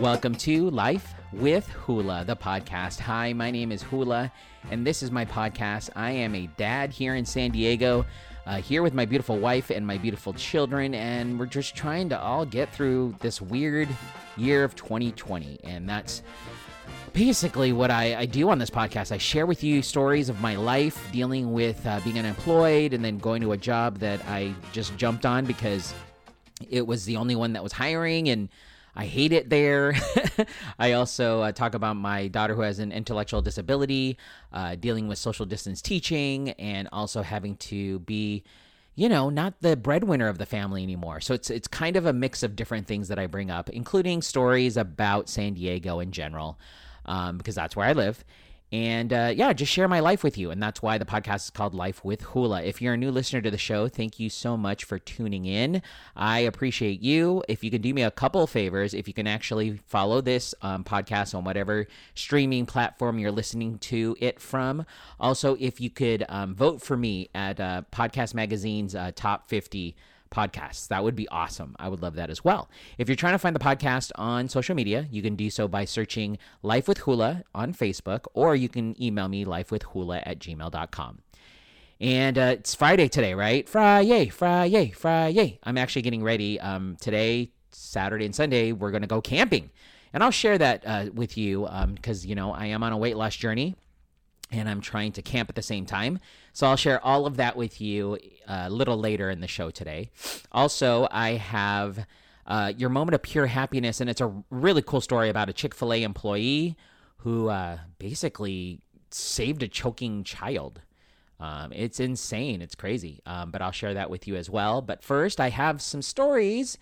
Welcome to Life with Hula, the podcast. Hi, my name is Hula, and this is my podcast. I am a dad here in San Diego, uh, here with my beautiful wife and my beautiful children, and we're just trying to all get through this weird year of 2020. And that's basically what I, I do on this podcast. I share with you stories of my life dealing with uh, being unemployed and then going to a job that I just jumped on because it was the only one that was hiring and I hate it there. I also uh, talk about my daughter who has an intellectual disability, uh, dealing with social distance teaching, and also having to be, you know, not the breadwinner of the family anymore. So it's it's kind of a mix of different things that I bring up, including stories about San Diego in general, um, because that's where I live and uh, yeah, just share my life with you. And that's why the podcast is called Life with Hula. If you're a new listener to the show, thank you so much for tuning in. I appreciate you. If you can do me a couple favors, if you can actually follow this um, podcast on whatever streaming platform you're listening to it from. Also, if you could um, vote for me at uh, Podcast Magazine's uh, top 50 podcasts. That would be awesome. I would love that as well. If you're trying to find the podcast on social media, you can do so by searching Life with Hula on Facebook, or you can email me lifewithhula at gmail.com. And uh, it's Friday today, right? Friday, Friday, Friday. I'm actually getting ready. Um, today, Saturday, and Sunday, we're going to go camping. And I'll share that uh, with you because, um, you know, I am on a weight loss journey and I'm trying to camp at the same time. So I'll share all of that with you uh, a little later in the show today. Also, I have uh, your moment of pure happiness, and it's a really cool story about a Chick fil A employee who uh, basically saved a choking child. Um, it's insane. It's crazy. Um, but I'll share that with you as well. But first, I have some stories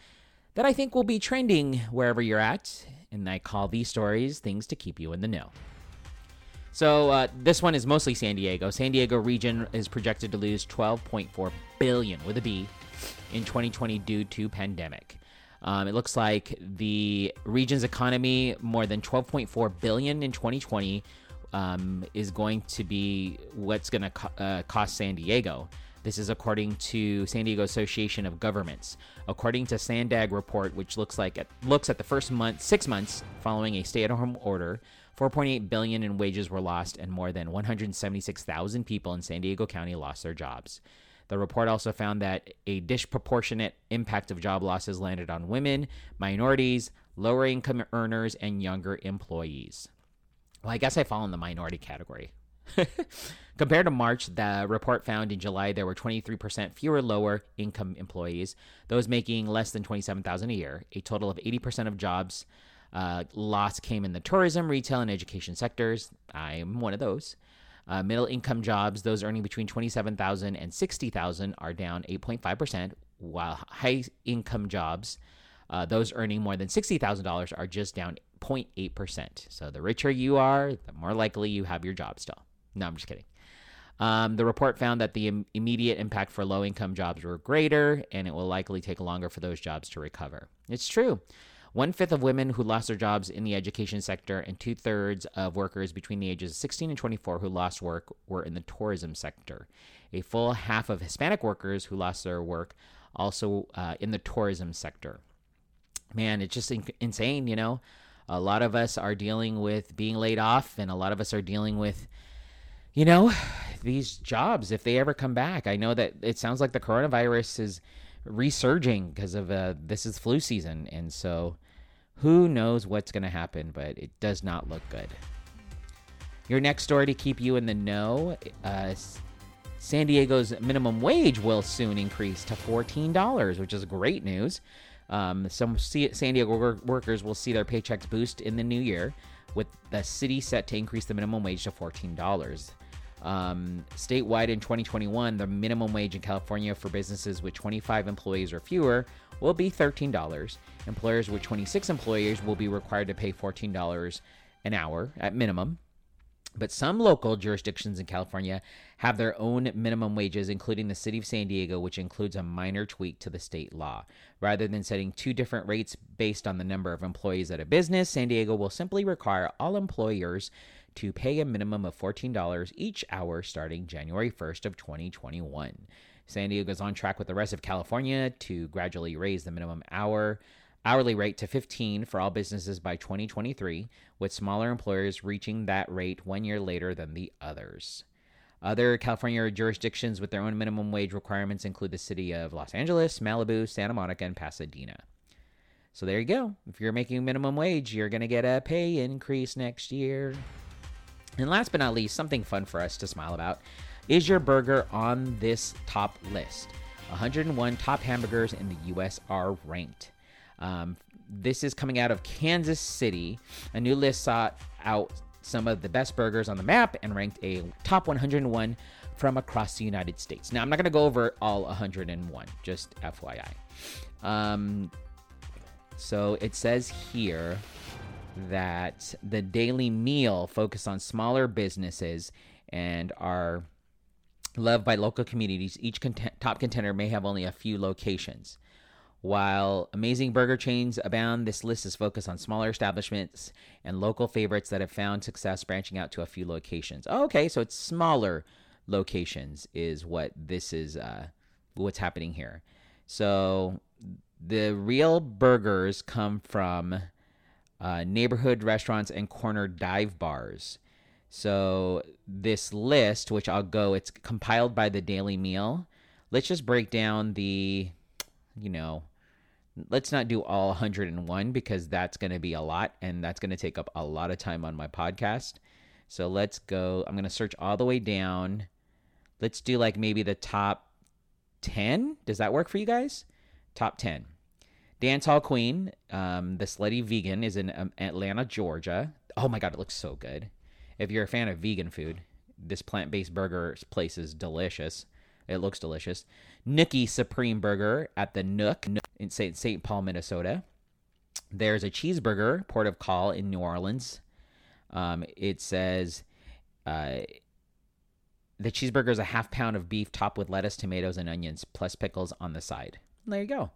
that I think will be trending wherever you're at. And I call these stories things to keep you in the know. So uh, this one is mostly San Diego. San Diego region is projected to lose 12.4 billion with a B in 2020 due to pandemic. Um, it looks like the region's economy more than 12.4 billion in 2020 um, is going to be what's going to co- uh, cost San Diego. This is according to San Diego Association of Governments. According to Sandag report, which looks like it looks at the first month, six months following a stay-at-home order, 4.8 billion in wages were lost and more than 176,000 people in San Diego County lost their jobs. The report also found that a disproportionate impact of job losses landed on women, minorities, lower income earners, and younger employees. Well, I guess I fall in the minority category. Compared to March, the report found in July there were 23% fewer lower income employees, those making less than 27,000 a year. A total of 80% of jobs uh, loss came in the tourism, retail, and education sectors. I'm one of those. Uh, middle income jobs, those earning between 27,000 and 60,000 are down 8.5%, while high income jobs, uh, those earning more than $60,000 are just down 0.8%. So the richer you are, the more likely you have your job still. No, I'm just kidding. Um, the report found that the Im- immediate impact for low income jobs were greater, and it will likely take longer for those jobs to recover. It's true. One fifth of women who lost their jobs in the education sector, and two thirds of workers between the ages of 16 and 24 who lost work were in the tourism sector. A full half of Hispanic workers who lost their work also uh, in the tourism sector. Man, it's just in- insane, you know? A lot of us are dealing with being laid off, and a lot of us are dealing with, you know, these jobs if they ever come back. I know that it sounds like the coronavirus is resurging because of uh, this is flu season, and so who knows what's going to happen, but it does not look good. Your next story to keep you in the know uh, San Diego's minimum wage will soon increase to $14, which is great news. Um, some San Diego workers will see their paychecks boost in the new year, with the city set to increase the minimum wage to $14. Um, statewide in 2021, the minimum wage in California for businesses with 25 employees or fewer will be $13. Employers with 26 employees will be required to pay $14 an hour at minimum. But some local jurisdictions in California have their own minimum wages, including the city of San Diego, which includes a minor tweak to the state law. Rather than setting two different rates based on the number of employees at a business, San Diego will simply require all employers to pay a minimum of $14 each hour starting January 1st of 2021. San Diego is on track with the rest of California to gradually raise the minimum hour hourly rate to 15 for all businesses by 2023, with smaller employers reaching that rate one year later than the others. Other California jurisdictions with their own minimum wage requirements include the city of Los Angeles, Malibu, Santa Monica, and Pasadena. So there you go. If you're making minimum wage, you're going to get a pay increase next year. And last but not least, something fun for us to smile about is your burger on this top list. 101 top hamburgers in the U.S. are ranked. Um, this is coming out of Kansas City. A new list sought out some of the best burgers on the map and ranked a top 101 from across the United States. Now, I'm not going to go over all 101, just FYI. Um, so it says here that the daily meal focus on smaller businesses and are loved by local communities. Each cont- top contender may have only a few locations. While amazing burger chains abound, this list is focused on smaller establishments and local favorites that have found success branching out to a few locations. Oh, okay, so it's smaller locations is what this is uh, what's happening here. So the real burgers come from uh, neighborhood restaurants and corner dive bars. So this list, which I'll go, it's compiled by the Daily Meal. Let's just break down the, you know, let's not do all 101 because that's going to be a lot and that's going to take up a lot of time on my podcast. So let's go. I'm going to search all the way down. Let's do like maybe the top 10. Does that work for you guys? Top 10. Dance Hall Queen, um, the Slutty Vegan, is in um, Atlanta, Georgia. Oh my God, it looks so good. If you're a fan of vegan food, this plant based burger place is delicious. It looks delicious. Nookie Supreme Burger at the Nook in St. St. Paul, Minnesota. There's a cheeseburger, Port of Call in New Orleans. Um, it says uh, the cheeseburger is a half pound of beef topped with lettuce, tomatoes, and onions, plus pickles on the side. There you go.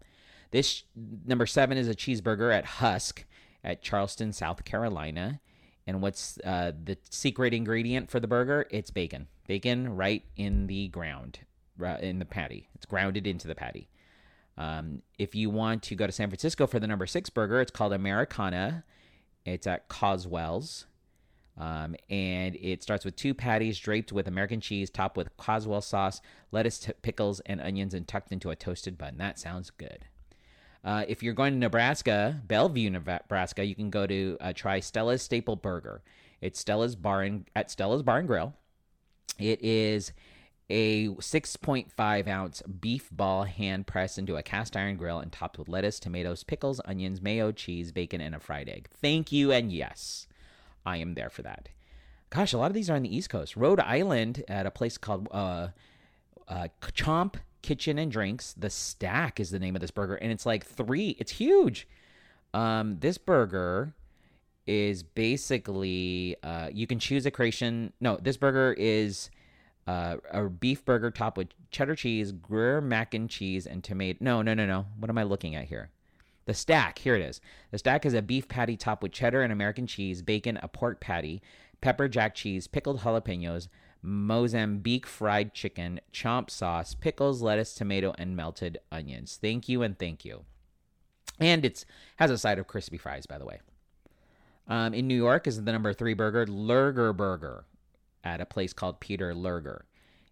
This number seven is a cheeseburger at Husk at Charleston, South Carolina. And what's uh, the secret ingredient for the burger? It's bacon. Bacon right in the ground in the patty. It's grounded into the patty. Um, if you want to go to San Francisco for the number six burger, it's called Americana. It's at Causwells. Um, and it starts with two patties draped with American cheese, topped with Coswell sauce, lettuce, t- pickles, and onions, and tucked into a toasted bun. That sounds good. Uh, if you're going to Nebraska, Bellevue, Nebraska, you can go to uh, try Stella's Staple Burger. It's Stella's Bar and, at Stella's Bar and Grill. It is a 6.5 ounce beef ball hand pressed into a cast iron grill and topped with lettuce, tomatoes, pickles, onions, mayo, cheese, bacon, and a fried egg. Thank you, and yes, I am there for that. Gosh, a lot of these are on the East Coast. Rhode Island at a place called uh, uh, Chomp Kitchen and Drinks. The Stack is the name of this burger, and it's like three. It's huge. Um, this burger is basically uh, you can choose a creation. No, this burger is uh, a beef burger topped with cheddar cheese, Gruyere mac and cheese, and tomato. No, no, no, no. What am I looking at here? The stack. Here it is. The stack is a beef patty topped with cheddar and American cheese, bacon, a pork patty, pepper jack cheese, pickled jalapenos, Mozambique fried chicken, chomp sauce, pickles, lettuce, tomato, and melted onions. Thank you and thank you. And it's has a side of crispy fries, by the way. Um, in New York is the number three burger, Luger Burger at a place called Peter Luger.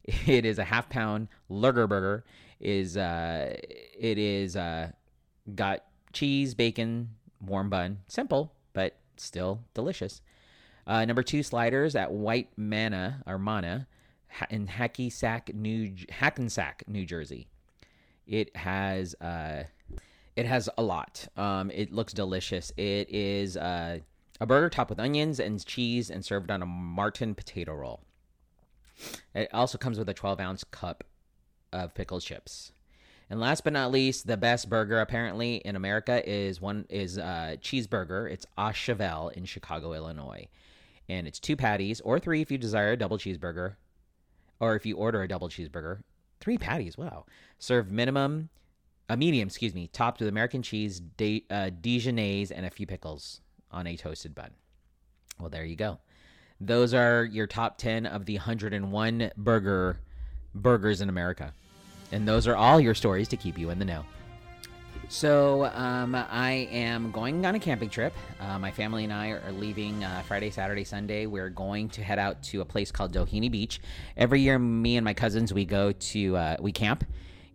It is a half pound Luger burger. Is uh, it is uh, got cheese, bacon, warm bun, simple but still delicious. Uh, number two sliders at White Manna or Mana in Hackensack, New Hackensack, New Jersey. It has uh, it has a lot. Um, it looks delicious. It is uh, a burger topped with onions and cheese and served on a Martin potato roll. It also comes with a 12 ounce cup of pickled chips. And last but not least, the best burger apparently in America is one is uh, cheeseburger. It's Au Cheval in Chicago, Illinois, and it's two patties or three if you desire a double cheeseburger, or if you order a double cheeseburger, three patties. Wow, Serve minimum, a medium, excuse me, topped with American cheese, de, uh, Dijonnaise, and a few pickles on a toasted bun. Well, there you go. Those are your top 10 of the 101 burger burgers in America. And those are all your stories to keep you in the know. So, um, I am going on a camping trip. Uh, my family and I are leaving uh, Friday, Saturday, Sunday. We're going to head out to a place called Doheny Beach. Every year, me and my cousins we go to uh, we camp,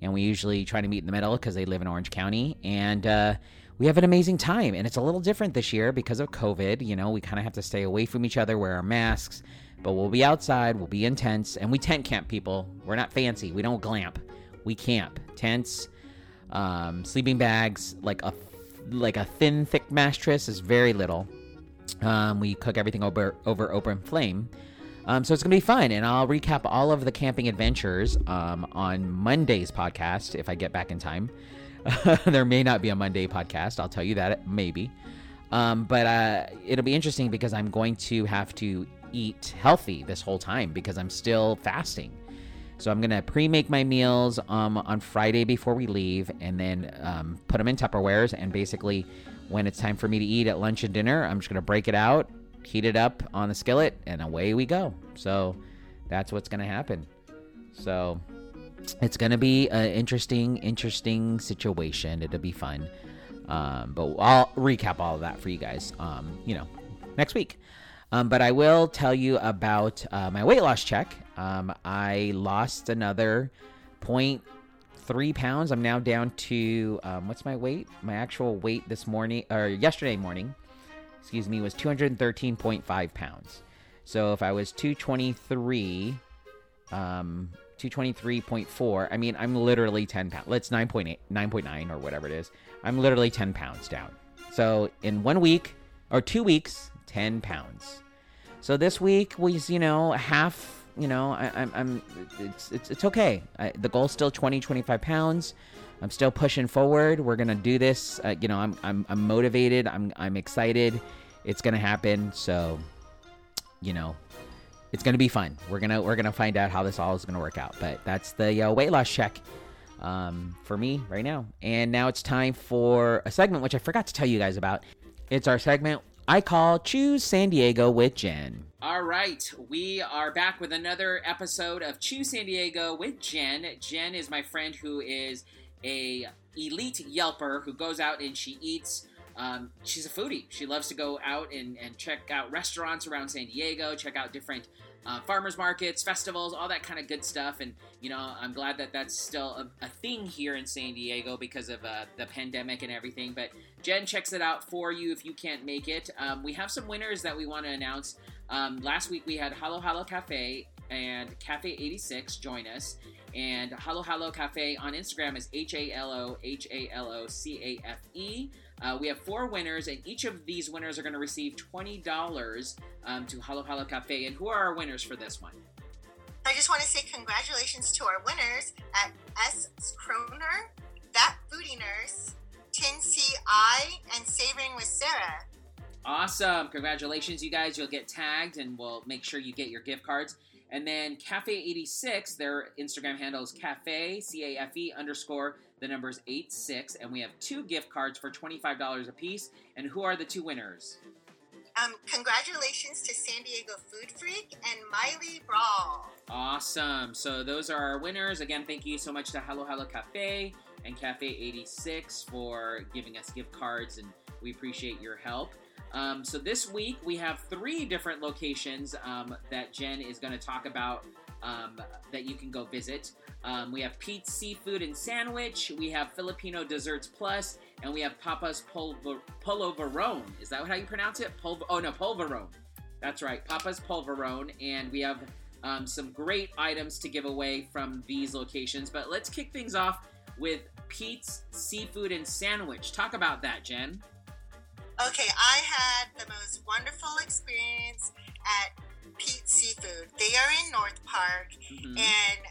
and we usually try to meet in the middle because they live in Orange County, and uh, we have an amazing time. And it's a little different this year because of COVID. You know, we kind of have to stay away from each other, wear our masks, but we'll be outside. We'll be in tents, and we tent camp. People, we're not fancy. We don't glamp. We camp tents um, sleeping bags, like a like a thin, thick mattress is very little. Um, we cook everything over over open flame. Um, so it's gonna be fun, and I'll recap all of the camping adventures um, on Monday's podcast if I get back in time. there may not be a Monday podcast. I'll tell you that maybe, um, but uh, it'll be interesting because I'm going to have to eat healthy this whole time because I'm still fasting. So I'm gonna pre-make my meals um, on Friday before we leave, and then um, put them in Tupperwares. And basically, when it's time for me to eat at lunch and dinner, I'm just gonna break it out, heat it up on the skillet, and away we go. So that's what's gonna happen. So it's gonna be an interesting, interesting situation. It'll be fun. Um, but I'll recap all of that for you guys. Um, you know, next week. Um, but I will tell you about uh, my weight loss check. Um, I lost another 0.3 pounds. I'm now down to um, what's my weight? My actual weight this morning or yesterday morning, excuse me, was 213.5 pounds. So if I was 223, um, 223.4, I mean, I'm literally 10 pounds. Let's 9.8, 9.9 or whatever it is. I'm literally 10 pounds down. So in one week or two weeks, 10 pounds. So this week was, you know, half, you know, I, am I'm, it's, it's, it's okay. I, the goal's still 20, 25 pounds. I'm still pushing forward. We're to do this. Uh, you know, I'm, I'm, I'm motivated. I'm, I'm excited. It's to happen. So, you know, it's to be fun. We're to, we're to find out how this all is to work out. But that's the uh, weight loss check um, for me right now. And now it's time for a segment, which I forgot to tell you guys about. It's our segment I call Choose San Diego with Jen. All right, we are back with another episode of Choose San Diego with Jen. Jen is my friend who is a elite Yelper who goes out and she eats. Um, she's a foodie. She loves to go out and, and check out restaurants around San Diego, check out different uh, farmers markets, festivals, all that kind of good stuff. And you know, I'm glad that that's still a, a thing here in San Diego because of uh, the pandemic and everything. But Jen checks it out for you if you can't make it. Um, we have some winners that we want to announce. Um, last week we had Halo Halo Cafe and Cafe 86 join us. And Halo Halo Cafe on Instagram is H A L O H A L O C A F E. Uh, we have four winners, and each of these winners are going to receive $20 um, to Halo Halo Cafe. And who are our winners for this one? I just want to say congratulations to our winners at S. Kroner, That Booty Nurse, Tin C.I., and Savoring with Sarah. Awesome. Congratulations, you guys. You'll get tagged, and we'll make sure you get your gift cards. And then Cafe 86, their Instagram handle is cafe, C A F E underscore the number's 86, and we have two gift cards for $25 a piece. And who are the two winners? Um, congratulations to San Diego Food Freak and Miley Brawl. Awesome. So those are our winners. Again, thank you so much to Halo Halo Cafe and Cafe 86 for giving us gift cards, and we appreciate your help. Um, so this week we have three different locations um, that Jen is going to talk about um, that you can go visit. Um, we have Pete's Seafood and Sandwich. We have Filipino Desserts Plus, and we have Papa's Polver- Polvoron. Is that how you pronounce it? Pulver- oh no, Polvoron. That's right, Papa's Polvoron, and we have um, some great items to give away from these locations. But let's kick things off with Pete's Seafood and Sandwich. Talk about that, Jen. Okay, I had the most wonderful experience at Pete's Seafood. They are in North Park, mm-hmm. and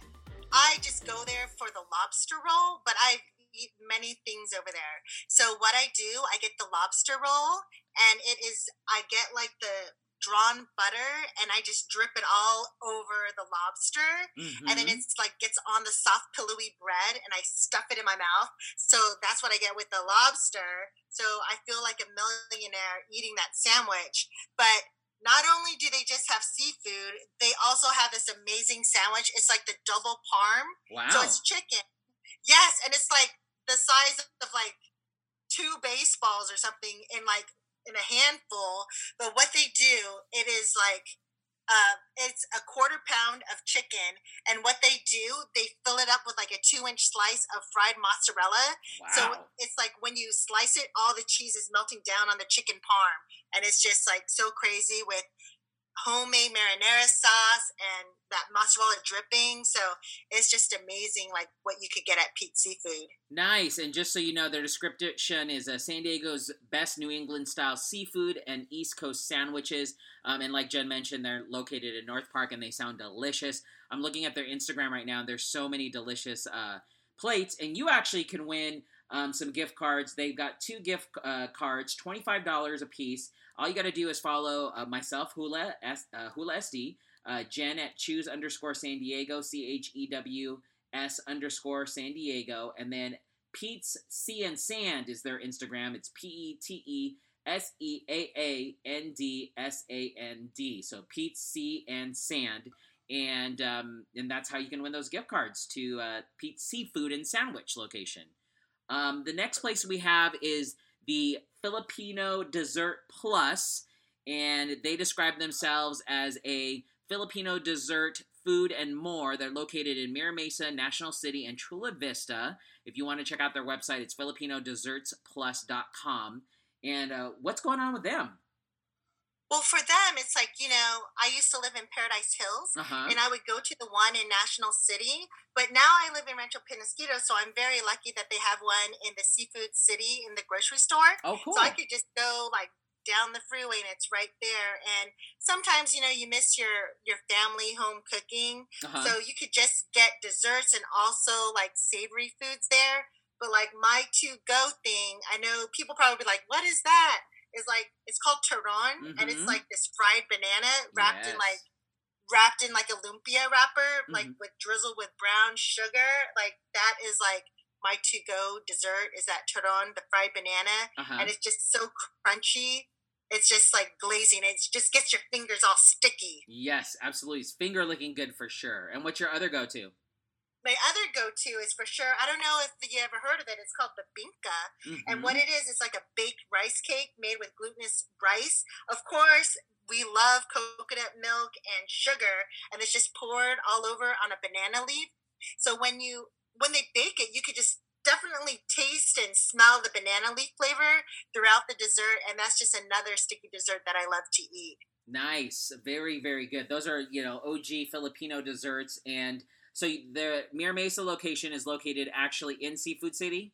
I just go there for the lobster roll, but I eat many things over there. So what I do, I get the lobster roll, and it is I get like the drawn butter and I just drip it all over the lobster mm-hmm. and then mm-hmm. it's like gets on the soft pillowy bread and I stuff it in my mouth. So that's what I get with the lobster. So I feel like a millionaire eating that sandwich. But not only do they just have seafood, they also have this amazing sandwich. It's like the double parm. Wow. So it's chicken. Yes, and it's like the size of like two baseballs or something in like in a handful. But what they do, it is like uh, it's a quarter pound of chicken, and what they do, they fill it up with like a two-inch slice of fried mozzarella. Wow. So it's like when you slice it, all the cheese is melting down on the chicken parm, and it's just like so crazy with homemade marinara sauce and that mozzarella dripping. So it's just amazing, like what you could get at Pete Seafood. Nice. And just so you know, their description is uh, San Diego's best New England style seafood and East Coast sandwiches. Um, and like Jen mentioned, they're located in North Park and they sound delicious. I'm looking at their Instagram right now. There's so many delicious uh, plates, and you actually can win. Um, some gift cards. They've got two gift uh, cards, $25 a piece. All you got to do is follow uh, myself, Hula, S, uh, Hula SD, uh, Jen at choose underscore San Diego, C H E W S underscore San Diego, and then Pete's Sea and Sand is their Instagram. It's P E T E S E A A N D S A N D. So Pete's Sea and Sand. And um, and that's how you can win those gift cards to uh, Pete's Seafood and Sandwich location. Um, the next place we have is the Filipino Dessert Plus, and they describe themselves as a Filipino dessert, food, and more. They're located in Mira Mesa, National City, and Chula Vista. If you want to check out their website, it's FilipinoDessertsPlus.com. And uh, what's going on with them? Well, for them, it's like, you know, I used to live in Paradise Hills uh-huh. and I would go to the one in National City, but now I live in Rancho Penasquito, so I'm very lucky that they have one in the Seafood City in the grocery store. Oh, cool. So I could just go like down the freeway and it's right there. And sometimes, you know, you miss your your family home cooking. Uh-huh. So you could just get desserts and also like savory foods there. But like my to go thing, I know people probably be like, "What is that?" Is like it's called turon, mm-hmm. and it's mm-hmm. like this fried banana wrapped yes. in like wrapped in like a lumpia wrapper, mm-hmm. like with drizzled with brown sugar. Like that is like my to go dessert is that turon, the fried banana, uh-huh. and it's just so crunchy. It's just like glazing. It just gets your fingers all sticky. Yes, absolutely. It's finger looking good for sure. And what's your other go to? My other go-to is for sure i don't know if you ever heard of it it's called the binka. Mm-hmm. and what it is it's like a baked rice cake made with glutinous rice. Of course we love coconut milk and sugar and it's just poured all over on a banana leaf. So when you when they bake it you could just definitely taste and smell the banana leaf flavor throughout the dessert and that's just another sticky dessert that i love to eat. Nice. Very very good. Those are you know og filipino desserts and so the Mira Mesa location is located actually in Seafood City.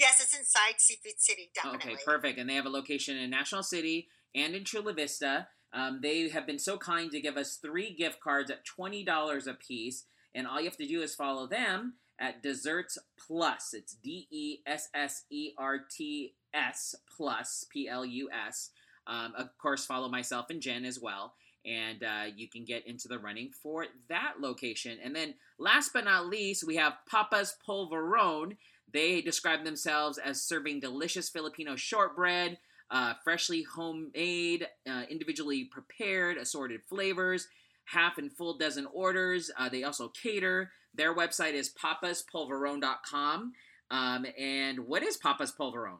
Yes, it's inside Seafood City. Definitely. Okay, perfect. And they have a location in National City and in Chula Vista. Um, they have been so kind to give us three gift cards at twenty dollars a piece, and all you have to do is follow them at Desserts Plus. It's D E S S E R T S Plus P L U S. Um, of course, follow myself and Jen as well and uh, you can get into the running for that location. And then, last but not least, we have Papa's Polvoron. They describe themselves as serving delicious Filipino shortbread, uh, freshly homemade, uh, individually prepared, assorted flavors, half and full dozen orders. Uh, they also cater. Their website is papaspolvoron.com. Um, and what is Papa's Polvoron?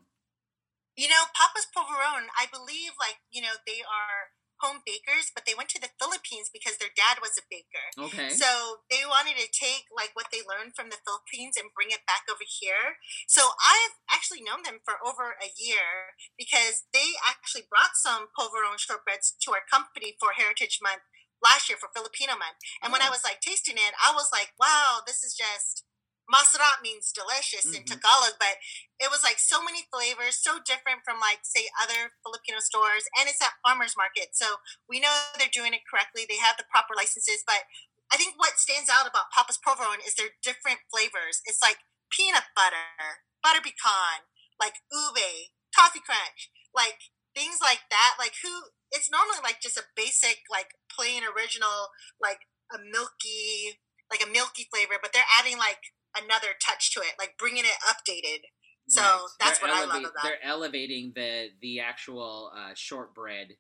You know, Papa's Polvoron, I believe, like, you know, they are home bakers, but they went to the Philippines because their dad was a baker. Okay. So they wanted to take like what they learned from the Philippines and bring it back over here. So I've actually known them for over a year because they actually brought some polvoron shortbreads to our company for Heritage Month last year for Filipino Month. And oh. when I oh. was like tasting it, I was like, wow, this is just Masarap means delicious mm-hmm. in Tagalog, but it was like so many flavors, so different from like say other Filipino stores, and it's at farmers market, so we know they're doing it correctly. They have the proper licenses, but I think what stands out about Papa's Polvoron is their different flavors. It's like peanut butter, butter pecan, like ube, toffee crunch, like things like that. Like who? It's normally like just a basic, like plain original, like a milky, like a milky flavor, but they're adding like another touch to it, like bringing it updated. So right. that's they're what I love about. They're elevating the the actual uh, shortbread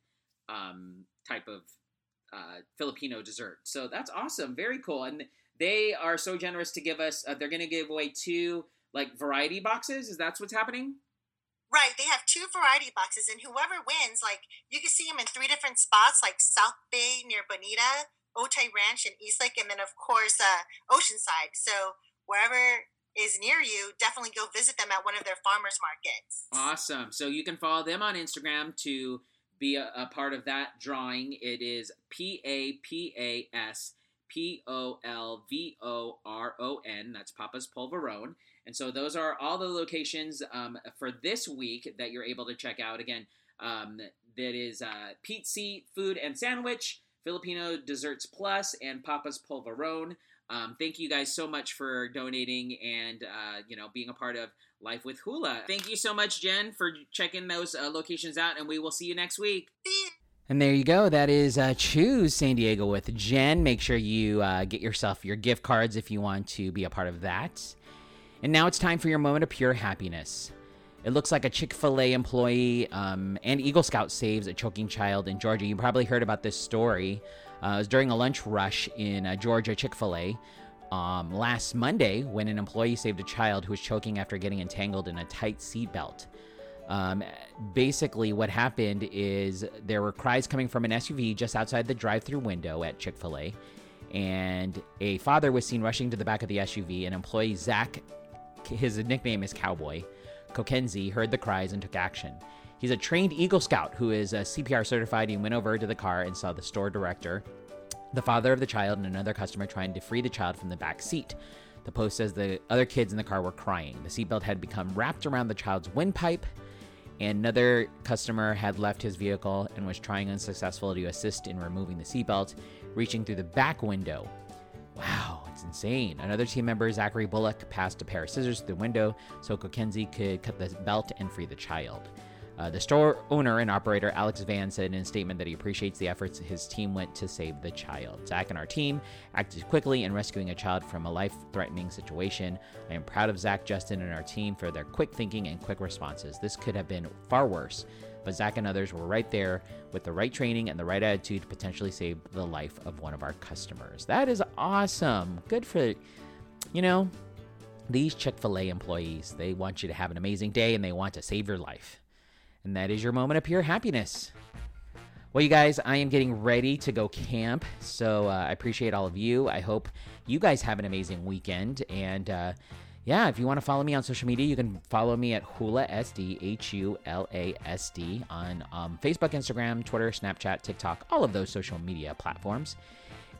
um, type of uh, Filipino dessert. So that's awesome, very cool, and they are so generous to give us. Uh, they're going to give away two like variety boxes. Is that what's happening? Right, they have two variety boxes, and whoever wins, like you can see them in three different spots, like South Bay near Bonita, Otay Ranch, and Eastlake, and then of course uh, Oceanside. So wherever is near you, definitely go visit them at one of their farmers markets. Awesome. So you can follow them on Instagram to be a, a part of that drawing. It is P A P A S P O L V O R O N. That's Papa's Polvoron. And so those are all the locations um, for this week that you're able to check out. Again, um, that is uh, Food and Sandwich, Filipino Desserts Plus, and Papa's Polvoron. Um, thank you guys so much for donating and uh, you know being a part of Life with Hula. Thank you so much, Jen, for checking those uh, locations out, and we will see you next week. And there you go. That is uh, Choose San Diego with Jen. Make sure you uh, get yourself your gift cards if you want to be a part of that. And now it's time for your moment of pure happiness. It looks like a Chick fil A employee um, and Eagle Scout saves a choking child in Georgia. You probably heard about this story. Uh, it was during a lunch rush in uh, Georgia Chick fil A um, last Monday when an employee saved a child who was choking after getting entangled in a tight seatbelt. Um, basically, what happened is there were cries coming from an SUV just outside the drive through window at Chick fil A, and a father was seen rushing to the back of the SUV. An employee, Zach, his nickname is Cowboy, Kokenzi, heard the cries and took action. He's a trained Eagle Scout who is a CPR certified. He went over to the car and saw the store director, the father of the child, and another customer trying to free the child from the back seat. The post says the other kids in the car were crying. The seatbelt had become wrapped around the child's windpipe. and Another customer had left his vehicle and was trying unsuccessfully to assist in removing the seatbelt, reaching through the back window. Wow, it's insane. Another team member, Zachary Bullock, passed a pair of scissors through the window so Kokenzi could cut the belt and free the child. Uh, the store owner and operator, Alex Van, said in a statement that he appreciates the efforts his team went to save the child. Zach and our team acted quickly in rescuing a child from a life threatening situation. I am proud of Zach, Justin, and our team for their quick thinking and quick responses. This could have been far worse, but Zach and others were right there with the right training and the right attitude to potentially save the life of one of our customers. That is awesome. Good for, you know, these Chick fil A employees. They want you to have an amazing day and they want to save your life. And that is your moment of pure happiness. Well, you guys, I am getting ready to go camp. So uh, I appreciate all of you. I hope you guys have an amazing weekend. And uh, yeah, if you want to follow me on social media, you can follow me at Hula SD, H U L A S D, on um, Facebook, Instagram, Twitter, Snapchat, TikTok, all of those social media platforms.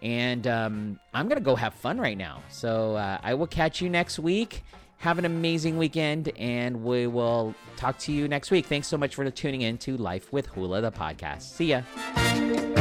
And um, I'm going to go have fun right now. So uh, I will catch you next week. Have an amazing weekend, and we will talk to you next week. Thanks so much for tuning in to Life with Hula, the podcast. See ya.